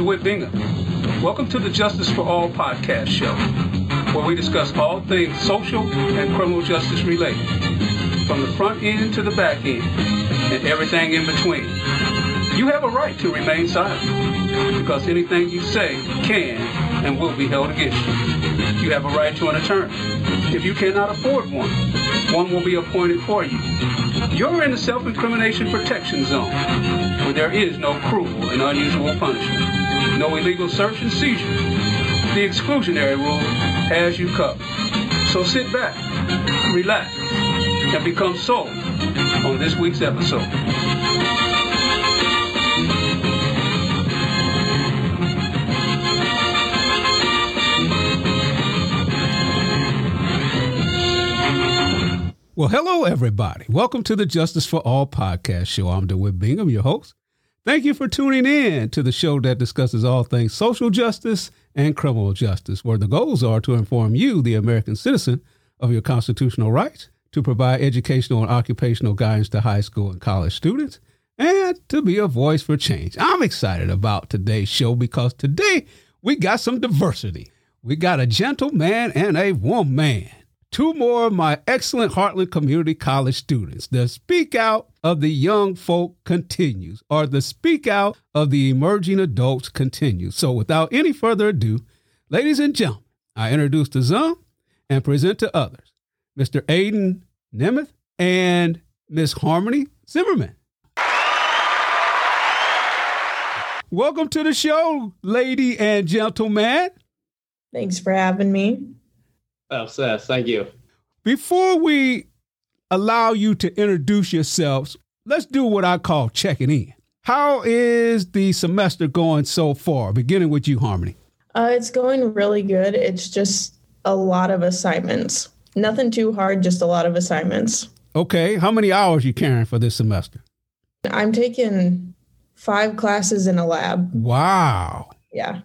Dewhitt Bingham. Welcome to the Justice for All podcast show, where we discuss all things social and criminal justice related, from the front end to the back end, and everything in between. You have a right to remain silent, because anything you say can and will be held against you. You have a right to an attorney. If you cannot afford one, one will be appointed for you. You're in the self-incrimination protection zone, where there is no cruel and unusual punishment, no illegal search and seizure. The exclusionary rule has you covered. So sit back, relax, and become sold on this week's episode. Well, hello, everybody. Welcome to the Justice for All podcast show. I'm Dewhitt Bingham, your host. Thank you for tuning in to the show that discusses all things social justice and criminal justice, where the goals are to inform you, the American citizen, of your constitutional rights, to provide educational and occupational guidance to high school and college students, and to be a voice for change. I'm excited about today's show because today we got some diversity. We got a gentleman and a woman two more of my excellent Heartland Community College students. The Speak Out of the Young Folk continues, or the Speak Out of the Emerging Adults continues. So, without any further ado, ladies and gentlemen, I introduce to some and present to others Mr. Aidan Nemeth and Miss Harmony Zimmerman. Welcome to the show, lady and gentleman. Thanks for having me. Oh, Seth, thank you. Before we allow you to introduce yourselves, let's do what I call checking in. How is the semester going so far? Beginning with you, Harmony. Uh, it's going really good. It's just a lot of assignments. Nothing too hard, just a lot of assignments. Okay. How many hours you carrying for this semester? I'm taking five classes in a lab. Wow. Yeah.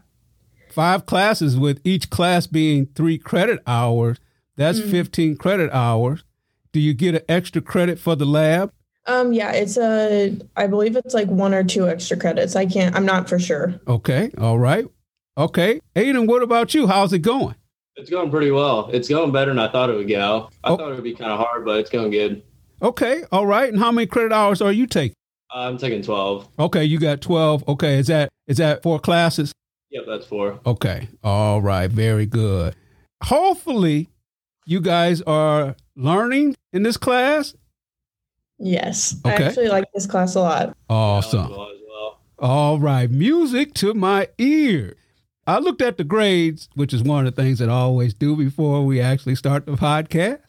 Five classes with each class being three credit hours. That's mm-hmm. 15 credit hours. Do you get an extra credit for the lab? Um, yeah, it's a, I believe it's like one or two extra credits. I can't, I'm not for sure. Okay. All right. Okay. Aidan, what about you? How's it going? It's going pretty well. It's going better than I thought it would go. I oh. thought it would be kind of hard, but it's going good. Okay. All right. And how many credit hours are you taking? I'm taking 12. Okay. You got 12. Okay. Is that, is that four classes? Yep, that's four. Okay. All right. Very good. Hopefully, you guys are learning in this class. Yes. Okay. I actually like this class a lot. Awesome. Well. All right. Music to my ear. I looked at the grades, which is one of the things that I always do before we actually start the podcast.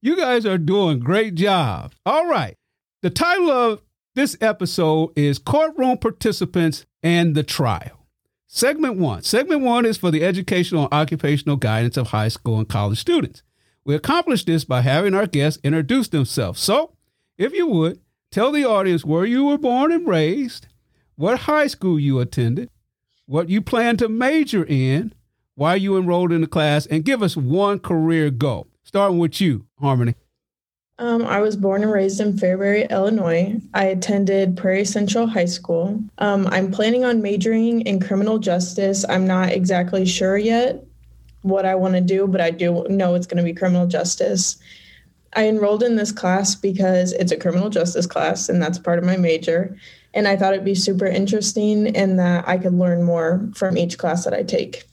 You guys are doing great job. All right. The title of this episode is Courtroom Participants and the Trial. Segment one. Segment one is for the educational and occupational guidance of high school and college students. We accomplish this by having our guests introduce themselves. So, if you would, tell the audience where you were born and raised, what high school you attended, what you plan to major in, why you enrolled in the class, and give us one career goal. Starting with you, Harmony. Um, I was born and raised in Fairbury, Illinois. I attended Prairie Central High School. Um, I'm planning on majoring in criminal justice. I'm not exactly sure yet what I want to do, but I do know it's going to be criminal justice. I enrolled in this class because it's a criminal justice class, and that's part of my major. And I thought it'd be super interesting and that I could learn more from each class that I take.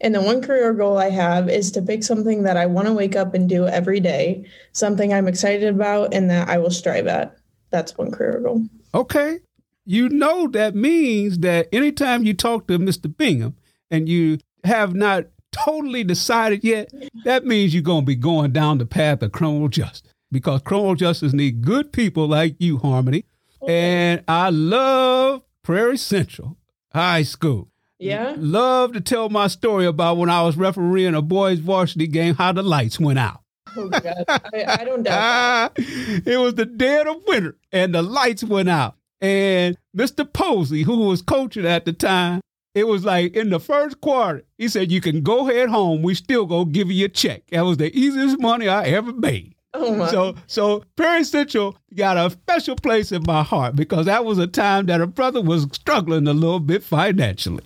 And the one career goal I have is to pick something that I want to wake up and do every day, something I'm excited about and that I will strive at. That's one career goal. Okay. You know that means that anytime you talk to Mr. Bingham and you have not totally decided yet, that means you're going to be going down the path of criminal justice because criminal justice need good people like you, Harmony. Okay. And I love Prairie Central High School. Yeah. Love to tell my story about when I was refereeing a boys' varsity game, how the lights went out. Oh, God. I, I don't doubt It was the dead of winter, and the lights went out. And Mr. Posey, who was coaching at the time, it was like in the first quarter, he said, You can go ahead home. We still go give you a check. That was the easiest money I ever made. Oh my. So, so Prairie Central got a special place in my heart because that was a time that a brother was struggling a little bit financially.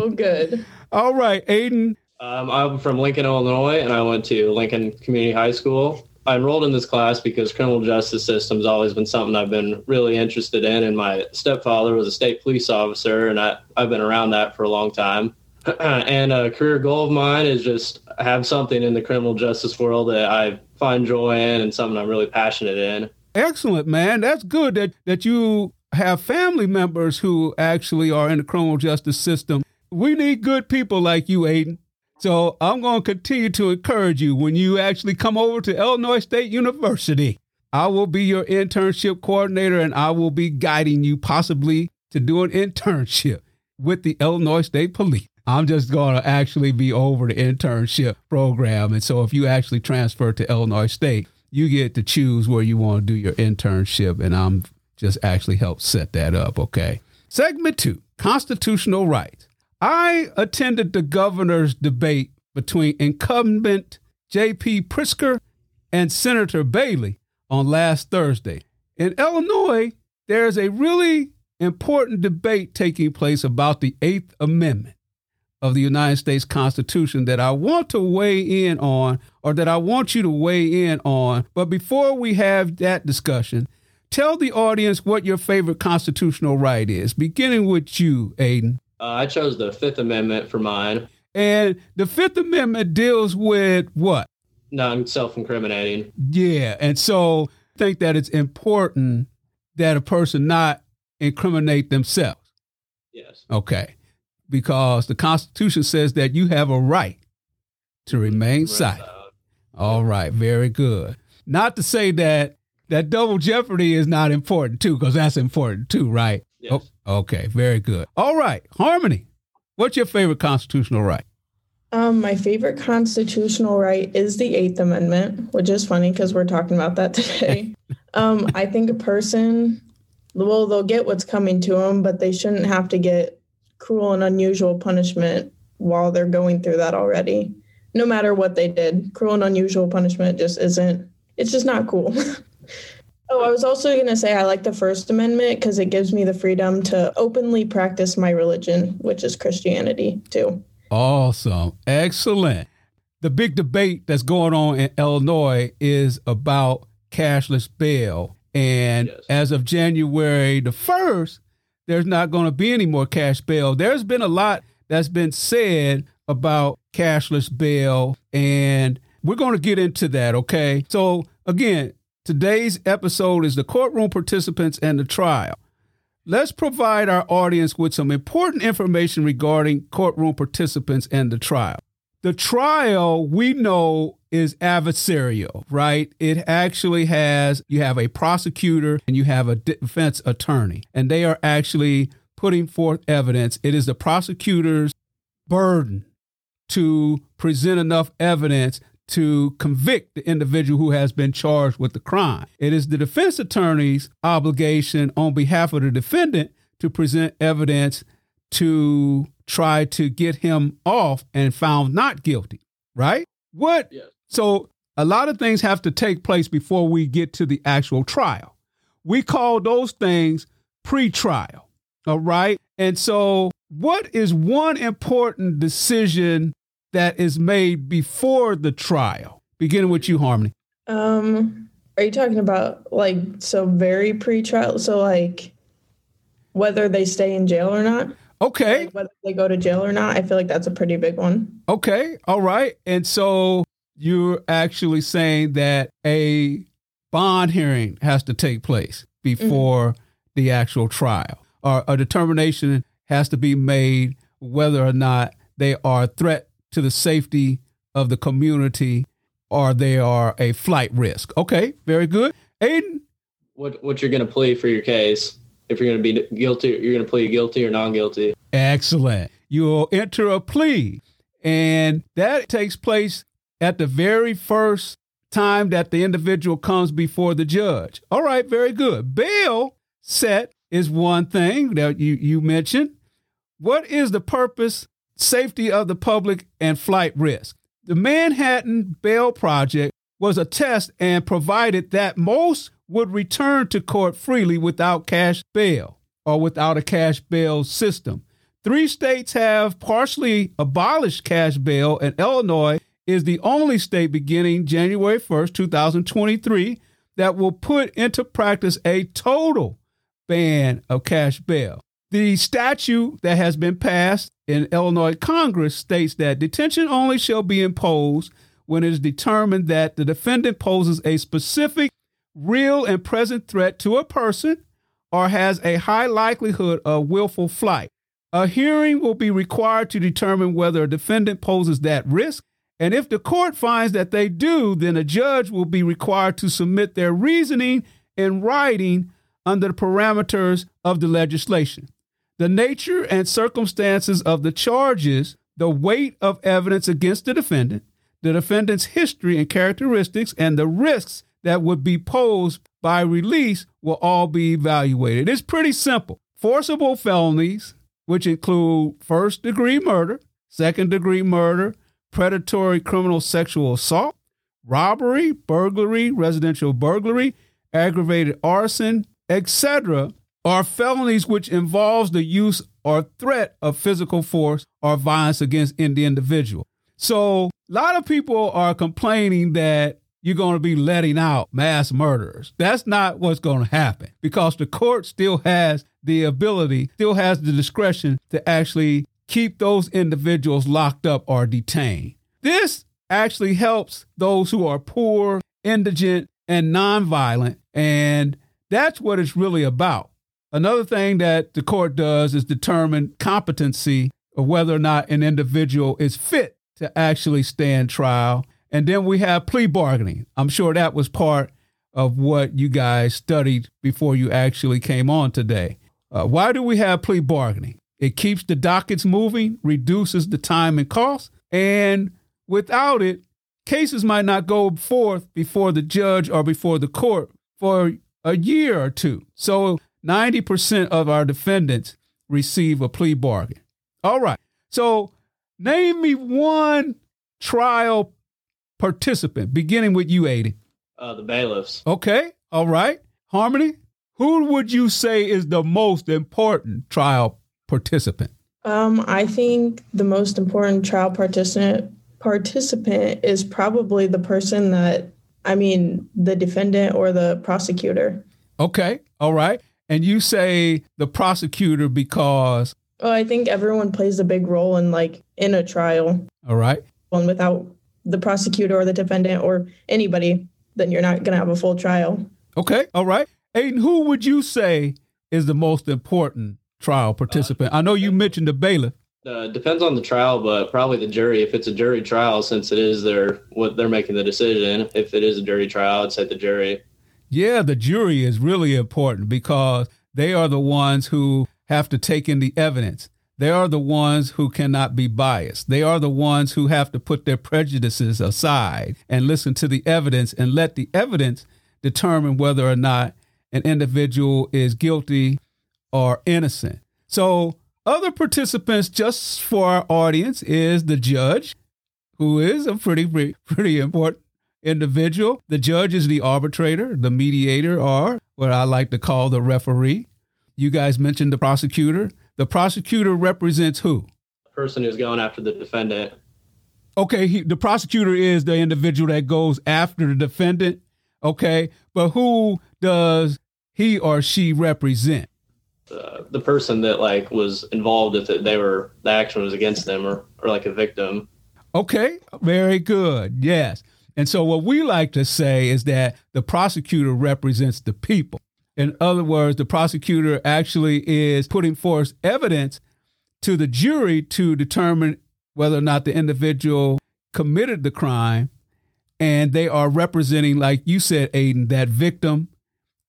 Well, good. All right, Aidan. Um, I'm from Lincoln, Illinois, and I went to Lincoln Community High School. I enrolled in this class because criminal justice system has always been something I've been really interested in. And my stepfather was a state police officer, and I, I've been around that for a long time. and a career goal of mine is just have something in the criminal justice world that I find joy in and something I'm really passionate in. Excellent, man. That's good that, that you have family members who actually are in the criminal justice system. We need good people like you, Aidan. So I'm going to continue to encourage you when you actually come over to Illinois State University. I will be your internship coordinator and I will be guiding you possibly to do an internship with the Illinois State Police. I'm just going to actually be over the internship program. And so if you actually transfer to Illinois State, you get to choose where you want to do your internship. And I'm just actually help set that up. Okay. Segment two constitutional rights. I attended the governor's debate between incumbent J.B. Pritzker and Senator Bailey on last Thursday. In Illinois, there is a really important debate taking place about the Eighth Amendment of the United States Constitution that I want to weigh in on, or that I want you to weigh in on. But before we have that discussion, tell the audience what your favorite constitutional right is, beginning with you, Aidan. Uh, I chose the Fifth Amendment for mine. And the Fifth Amendment deals with what? Non self incriminating. Yeah. And so I think that it's important that a person not incriminate themselves. Yes. Okay because the Constitution says that you have a right to remain silent. All right, very good. Not to say that that double jeopardy is not important too, because that's important too, right? Yes. Oh, okay, very good. All right, Harmony, what's your favorite constitutional right? Um, my favorite constitutional right is the Eighth Amendment, which is funny because we're talking about that today. um, I think a person, well, they'll get what's coming to them, but they shouldn't have to get cruel and unusual punishment while they're going through that already. No matter what they did, cruel and unusual punishment just isn't, it's just not cool. oh, I was also going to say I like the First Amendment because it gives me the freedom to openly practice my religion, which is Christianity, too. Awesome. Excellent. The big debate that's going on in Illinois is about cashless bail. And yes. as of January the 1st, there's not going to be any more cash bail. There's been a lot that's been said about cashless bail, and we're going to get into that, okay? So, again, today's episode is the courtroom participants and the trial. Let's provide our audience with some important information regarding courtroom participants and the trial. The trial, we know, is adversarial, right? It actually has, you have a prosecutor and you have a defense attorney, and they are actually putting forth evidence. It is the prosecutor's burden to present enough evidence to convict the individual who has been charged with the crime. It is the defense attorney's obligation on behalf of the defendant to present evidence to try to get him off and found not guilty, right? What? Yes. So a lot of things have to take place before we get to the actual trial. We call those things pre-trial. All right. And so what is one important decision that is made before the trial? Beginning with you, Harmony. Um, are you talking about like so very pre-trial? So like whether they stay in jail or not? Okay. Like whether they go to jail or not, I feel like that's a pretty big one. Okay. All right. And so you're actually saying that a bond hearing has to take place before mm-hmm. the actual trial, or a determination has to be made whether or not they are a threat to the safety of the community or they are a flight risk. Okay, very good. Aidan? What, what you're going to plea for your case? if you're going to be guilty, you're going to plead guilty or non guilty. Excellent. You'll enter a plea, and that takes place at the very first time that the individual comes before the judge. All right, very good. Bail set is one thing that you, you mentioned. What is the purpose, safety of the public, and flight risk? The Manhattan Bail Project was a test and provided that most would return to court freely without cash bail or without a cash bail system. Three states have partially abolished cash bail, and Illinois is the only state beginning January 1st, 2023, that will put into practice a total ban of cash bail. The statute that has been passed in Illinois Congress states that detention only shall be imposed when it is determined that the defendant poses a specific, real, and present threat to a person or has a high likelihood of willful flight. A hearing will be required to determine whether a defendant poses that risk, and if the court finds that they do, then a judge will be required to submit their reasoning in writing under the parameters of the legislation. The nature and circumstances of the charges, the weight of evidence against the defendant, the defendant's history and characteristics, and the risks that would be posed by release will all be evaluated. It's pretty simple. Forcible felonies, which include first degree murder, second degree murder, predatory criminal sexual assault, robbery, burglary, residential burglary, aggravated arson, etc., are felonies which involves the use or threat of physical force or violence against the individual. So, a lot of people are complaining that you're going to be letting out mass murderers. That's not what's going to happen because the court still has the ability, still has the discretion to actually keep those individuals locked up or detained. This actually helps those who are poor, indigent, and nonviolent, and that's what it's really about. Another thing that the court does is determine competency of whether or not an individual is fit to actually stand trial and then we have plea bargaining. I'm sure that was part of what you guys studied before you actually came on today. Uh, why do we have plea bargaining? It keeps the dockets moving, reduces the time and cost, and without it, cases might not go forth before the judge or before the court for a year or two. So 90% of our defendants receive a plea bargain. All right. So name me one trial participant, beginning with you, Aidan? Uh, the bailiffs. Okay. All right. Harmony, who would you say is the most important trial participant? Um, I think the most important trial participant participant is probably the person that I mean, the defendant or the prosecutor. Okay. All right. And you say the prosecutor because Oh, I think everyone plays a big role in like in a trial. All right. And without the prosecutor or the defendant or anybody, then you're not going to have a full trial. Okay. All right. Aidan, who would you say is the most important trial participant? Uh, I know you mentioned the bailiff. Uh, depends on the trial, but probably the jury. If it's a jury trial, since it is their what they're making the decision. If it is a jury trial, I'd say the jury. Yeah, the jury is really important because they are the ones who have to take in the evidence. They are the ones who cannot be biased. They are the ones who have to put their prejudices aside and listen to the evidence and let the evidence determine whether or not an individual is guilty or innocent. So, other participants, just for our audience, is the judge, who is a pretty, pretty important individual. The judge is the arbitrator, the mediator, or what I like to call the referee. You guys mentioned the prosecutor. The prosecutor represents who? The person who's going after the defendant. Okay, he, the prosecutor is the individual that goes after the defendant. Okay, but who does he or she represent? Uh, the person that like was involved if they were the action was against them, or or like a victim. Okay, very good. Yes. And so what we like to say is that the prosecutor represents the people. In other words, the prosecutor actually is putting forth evidence to the jury to determine whether or not the individual committed the crime. And they are representing, like you said, Aidan, that victim,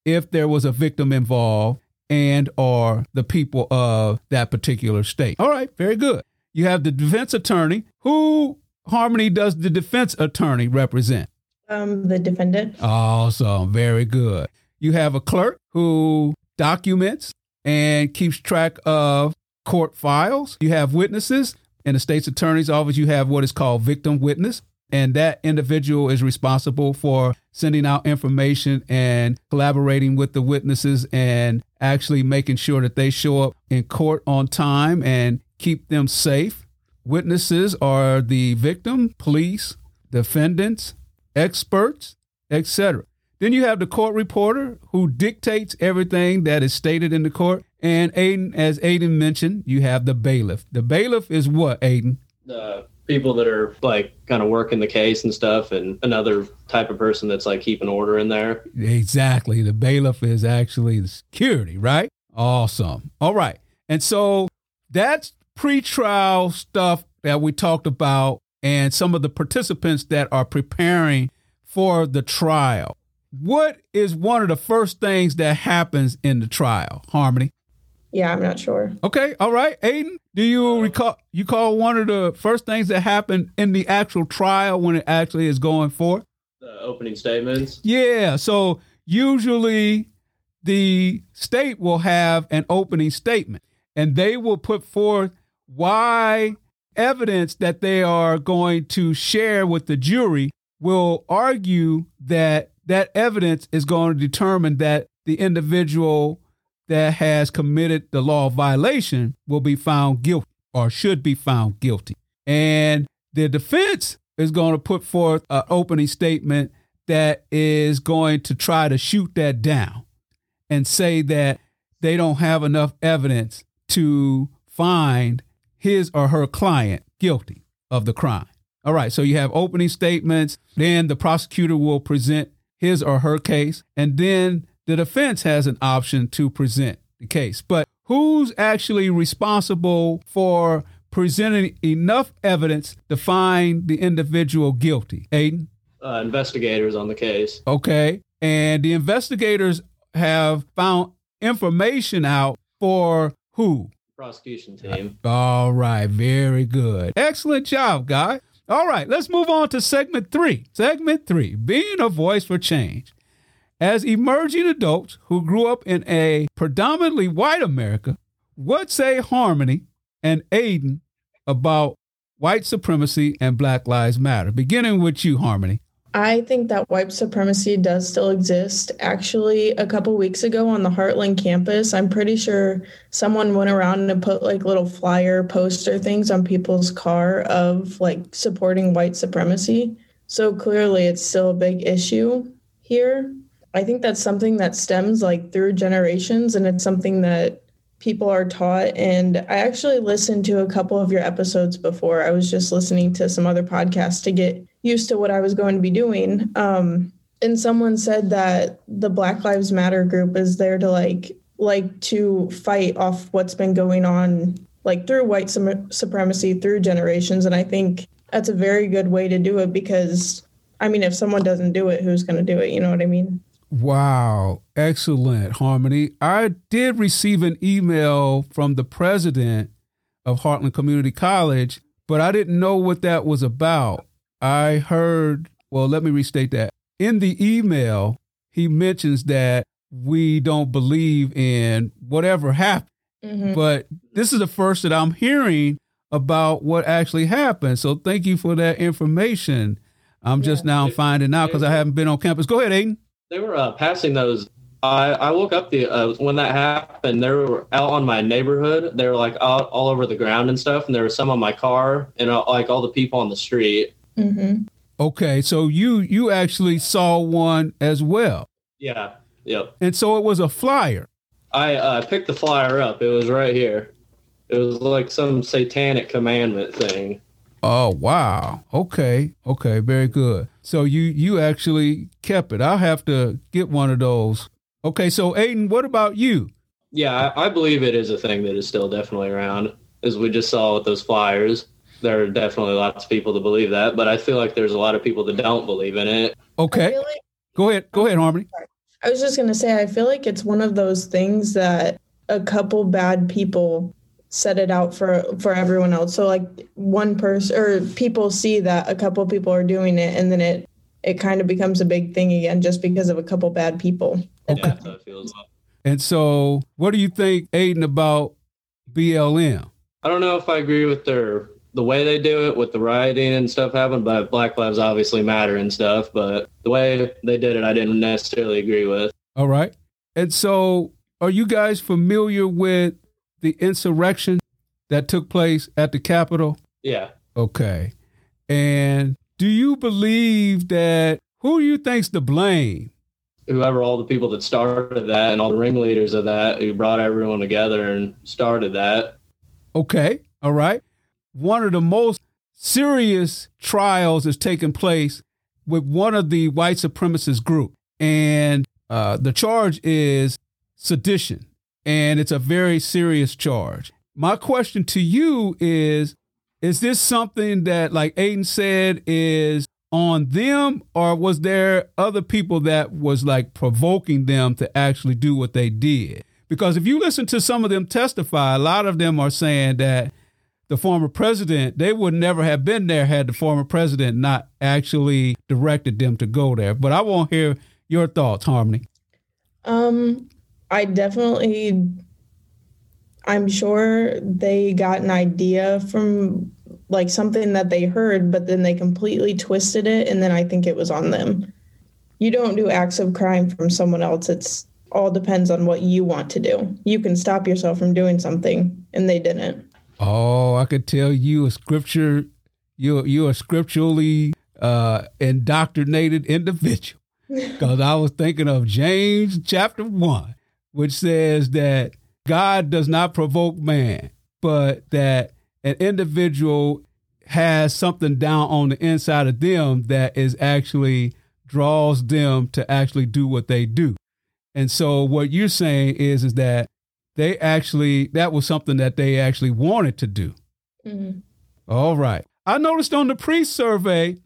if there was a victim involved, and or the people of that particular state. All right, very good. You have the defense attorney. Who Harmony does the defense attorney represent? Um, the defendant. Awesome, very good. You have a clerk who documents and keeps track of court files. You have witnesses. In the state's attorney's office, you have what is called victim witness. and that individual is responsible for sending out information and collaborating with the witnesses and actually making sure that they show up in court on time and keep them safe. Witnesses are the victim, police, defendants, experts, etc. Then you have the court reporter who dictates everything that is stated in the court. And Aidan, as Aidan mentioned, you have the bailiff. The bailiff is what, Aidan? The people that are like kind of working the case and stuff, and another type of person that's like keeping order in there. Exactly. The bailiff is actually the security, right? Awesome. All right. And so that's pre-trial stuff that we talked about and some of the participants that are preparing for the trial. What is one of the first things that happens in the trial, Harmony? Yeah, I'm not sure. Okay, all right. Aidan, do you uh, recall you call one of the first things that happened in the actual trial when it actually is going forth? The opening statements. Yeah, so usually the state will have an opening statement and they will put forth why evidence that they are going to share with the jury will argue that that evidence is going to determine that the individual that has committed the law violation will be found guilty or should be found guilty. And the defense is going to put forth an opening statement that is going to try to shoot that down and say that they don't have enough evidence to find his or her client guilty of the crime. All right, so you have opening statements, then the prosecutor will present his or her case, and then the defense has an option to present the case. But who's actually responsible for presenting enough evidence to find the individual guilty? Aidan? Uh, investigators on the case. Okay. And the investigators have found information out for who? Prosecution team. All right. Very good. Excellent job, guy. All right, let's move on to segment three. Segment three being a voice for change. As emerging adults who grew up in a predominantly white America, what say Harmony and Aidan about white supremacy and Black Lives Matter? Beginning with you, Harmony. I think that white supremacy does still exist. Actually, a couple weeks ago on the Heartland campus, I'm pretty sure someone went around and put like little flyer poster things on people's car of like supporting white supremacy. So clearly, it's still a big issue here. I think that's something that stems like through generations, and it's something that people are taught. And I actually listened to a couple of your episodes before. I was just listening to some other podcasts to get used to what I was going to be doing. Um, and someone said that the Black Lives Matter group is there to like like to fight off what's been going on like through white supremacy through generations and I think that's a very good way to do it because I mean if someone doesn't do it who's going to do it, you know what I mean? Wow, excellent, Harmony. I did receive an email from the president of Heartland Community College, but I didn't know what that was about. I heard, well, let me restate that. In the email, he mentions that we don't believe in whatever happened. Mm-hmm. But this is the first that I'm hearing about what actually happened. So thank you for that information. I'm yeah. just now finding out because I haven't been on campus. Go ahead, Aidan. They were uh, passing those. I, I woke up the uh, when that happened. They were out on my neighborhood. They were like out all over the ground and stuff. And there was some on my car and uh, like all the people on the street. Mm-hmm. Okay, so you you actually saw one as well. Yeah. Yep. And so it was a flyer. I uh, picked the flyer up. It was right here. It was like some satanic commandment thing. Oh wow. Okay. Okay. Very good. So you you actually kept it. I'll have to get one of those. Okay. So Aidan, what about you? Yeah, I, I believe it is a thing that is still definitely around, as we just saw with those flyers there are definitely lots of people that believe that, but I feel like there's a lot of people that don't believe in it. Okay. Like, go ahead. Go ahead, Harmony. I was just going to say, I feel like it's one of those things that a couple bad people set it out for for everyone else. So like one person or people see that a couple people are doing it and then it it kind of becomes a big thing again just because of a couple bad people. Okay. Yeah, and so what do you think, Aidan, about BLM? I don't know if I agree with their the way they do it with the rioting and stuff happened, but Black Lives obviously matter and stuff. But the way they did it, I didn't necessarily agree with. All right. And so, are you guys familiar with the insurrection that took place at the Capitol? Yeah. Okay. And do you believe that who do you think's to blame? Whoever all the people that started that and all the ringleaders of that who brought everyone together and started that. Okay. All right. One of the most serious trials is taking place with one of the white supremacist group. And uh, the charge is sedition. And it's a very serious charge. My question to you is Is this something that, like Aidan said, is on them, or was there other people that was like provoking them to actually do what they did? Because if you listen to some of them testify, a lot of them are saying that the former president, they would never have been there had the former president not actually directed them to go there. But I won't hear your thoughts, Harmony. Um, I definitely, I'm sure they got an idea from like something that they heard, but then they completely twisted it. And then I think it was on them. You don't do acts of crime from someone else. It's all depends on what you want to do. You can stop yourself from doing something, and they didn't. Oh, I could tell you a scripture. You you a scripturally uh, indoctrinated individual. Because I was thinking of James chapter one, which says that God does not provoke man, but that an individual has something down on the inside of them that is actually draws them to actually do what they do. And so what you're saying is is that they actually that was something that they actually wanted to do. Mm-hmm. All right. I noticed on the pre-survey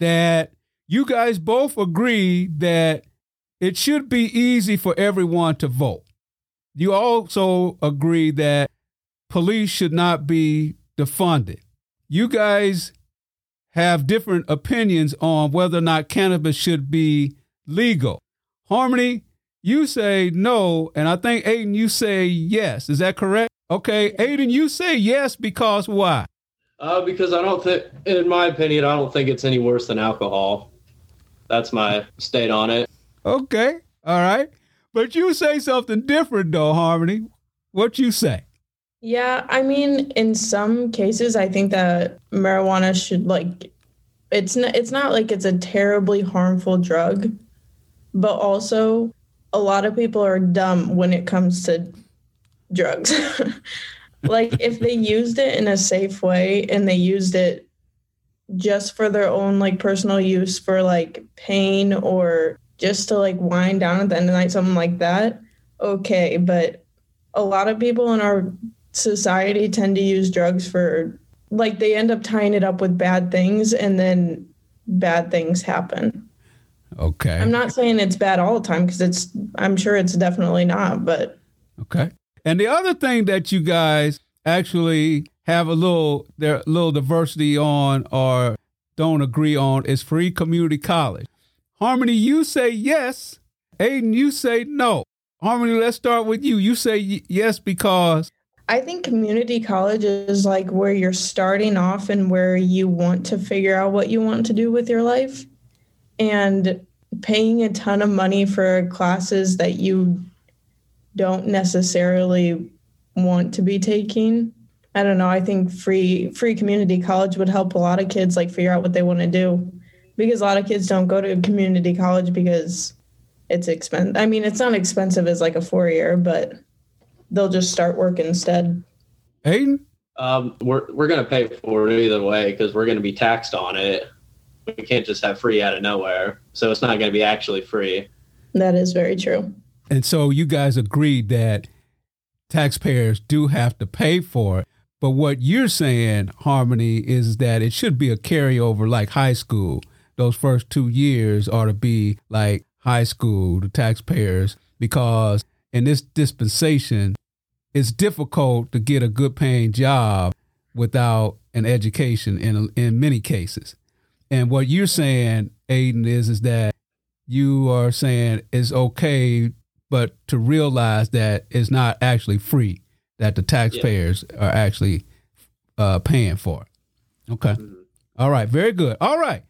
that you guys both agree that it should be easy for everyone to vote. You also agree that police should not be defunded. You guys have different opinions on whether or not cannabis should be legal. Harmony, you say no, and I think Aidan, you say yes. Is that correct? Okay, Aidan, you say yes because why? Uh, because I don't think, in my opinion, I don't think it's any worse than alcohol. That's my state on it. Okay, all right, but you say something different though, Harmony. What you say? Yeah, I mean, in some cases, I think that marijuana should like, it's not, it's not like it's a terribly harmful drug, but also a lot of people are dumb when it comes to drugs. like if they used it in a safe way and they used it just for their own like personal use for like pain or just to like wind down at the end of the night, something like that, okay. But a lot of people in our society tend to use drugs for like they end up tying it up with bad things and then bad things happen. Okay. I'm not saying it's bad all the time because it's, I'm sure it's definitely not, but. Okay. And the other thing that you guys actually have a little, there a little diversity on or don't agree on is free community college. Harmony, you say yes. Aidan, you say no. Harmony, let's start with you. You say y- yes because. I think community college is like where you're starting off and where you want to figure out what you want to do with your life and paying a ton of money for classes that you don't necessarily want to be taking. I don't know. I think free free community college would help a lot of kids like figure out what they want to do because a lot of kids don't go to community college because it's expensive. I mean, it's not expensive as like a four year, but they'll just start work instead. Aidan, um, we're we're gonna pay for it either way because we're gonna be taxed on it we can't just have free out of nowhere. So it's not going to be actually free. That is very true. And so you guys agreed that taxpayers do have to pay for it. But what you're saying, Harmony, is that it should be a carryover like high school. Those first two years ought to be like high school, the taxpayers, because in this dispensation, it's difficult to get a good paying job without an education in in many cases. And what you're saying, Aidan, is is that you are saying it's okay, but to realize that it's not actually free, that the taxpayers yeah. are actually uh, paying for. it. Okay. All right. Very good. All right.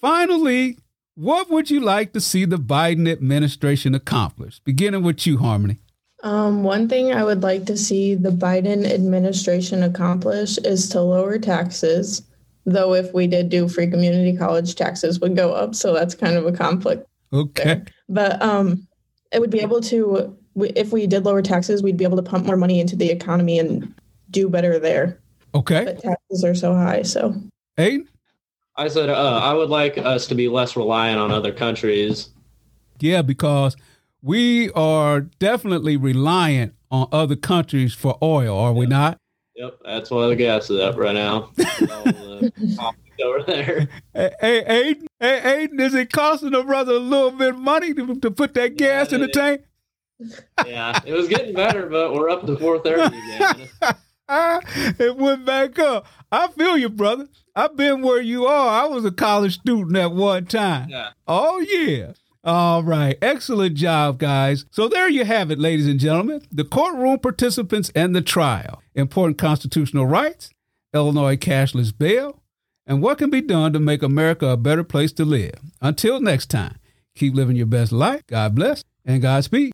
Finally, what would you like to see the Biden administration accomplish? Beginning with you, Harmony. Um, one thing I would like to see the Biden administration accomplish is to lower taxes. Though, if we did do free community college, taxes would go up. So that's kind of a conflict. Okay. There. But um, it would be able to, if we did lower taxes, we'd be able to pump more money into the economy and do better there. Okay. But taxes are so high. So, hey I said uh, I would like us to be less reliant on other countries. Yeah, because we are definitely reliant on other countries for oil, are we not? Yep, that's why the gas is up right now. Uh, over there. Hey, hey, Aidan, hey, Aidan, is it costing a brother a little bit of money to, to put that gas yeah, in the it, tank? Yeah, it was getting better, but we're up to 430 again. it went back up. I feel you, brother. I've been where you are. I was a college student at one time. Yeah. Oh, yeah. All right. Excellent job, guys. So there you have it, ladies and gentlemen. The courtroom participants and the trial. Important constitutional rights, Illinois cashless bail, and what can be done to make America a better place to live. Until next time, keep living your best life. God bless and Godspeed.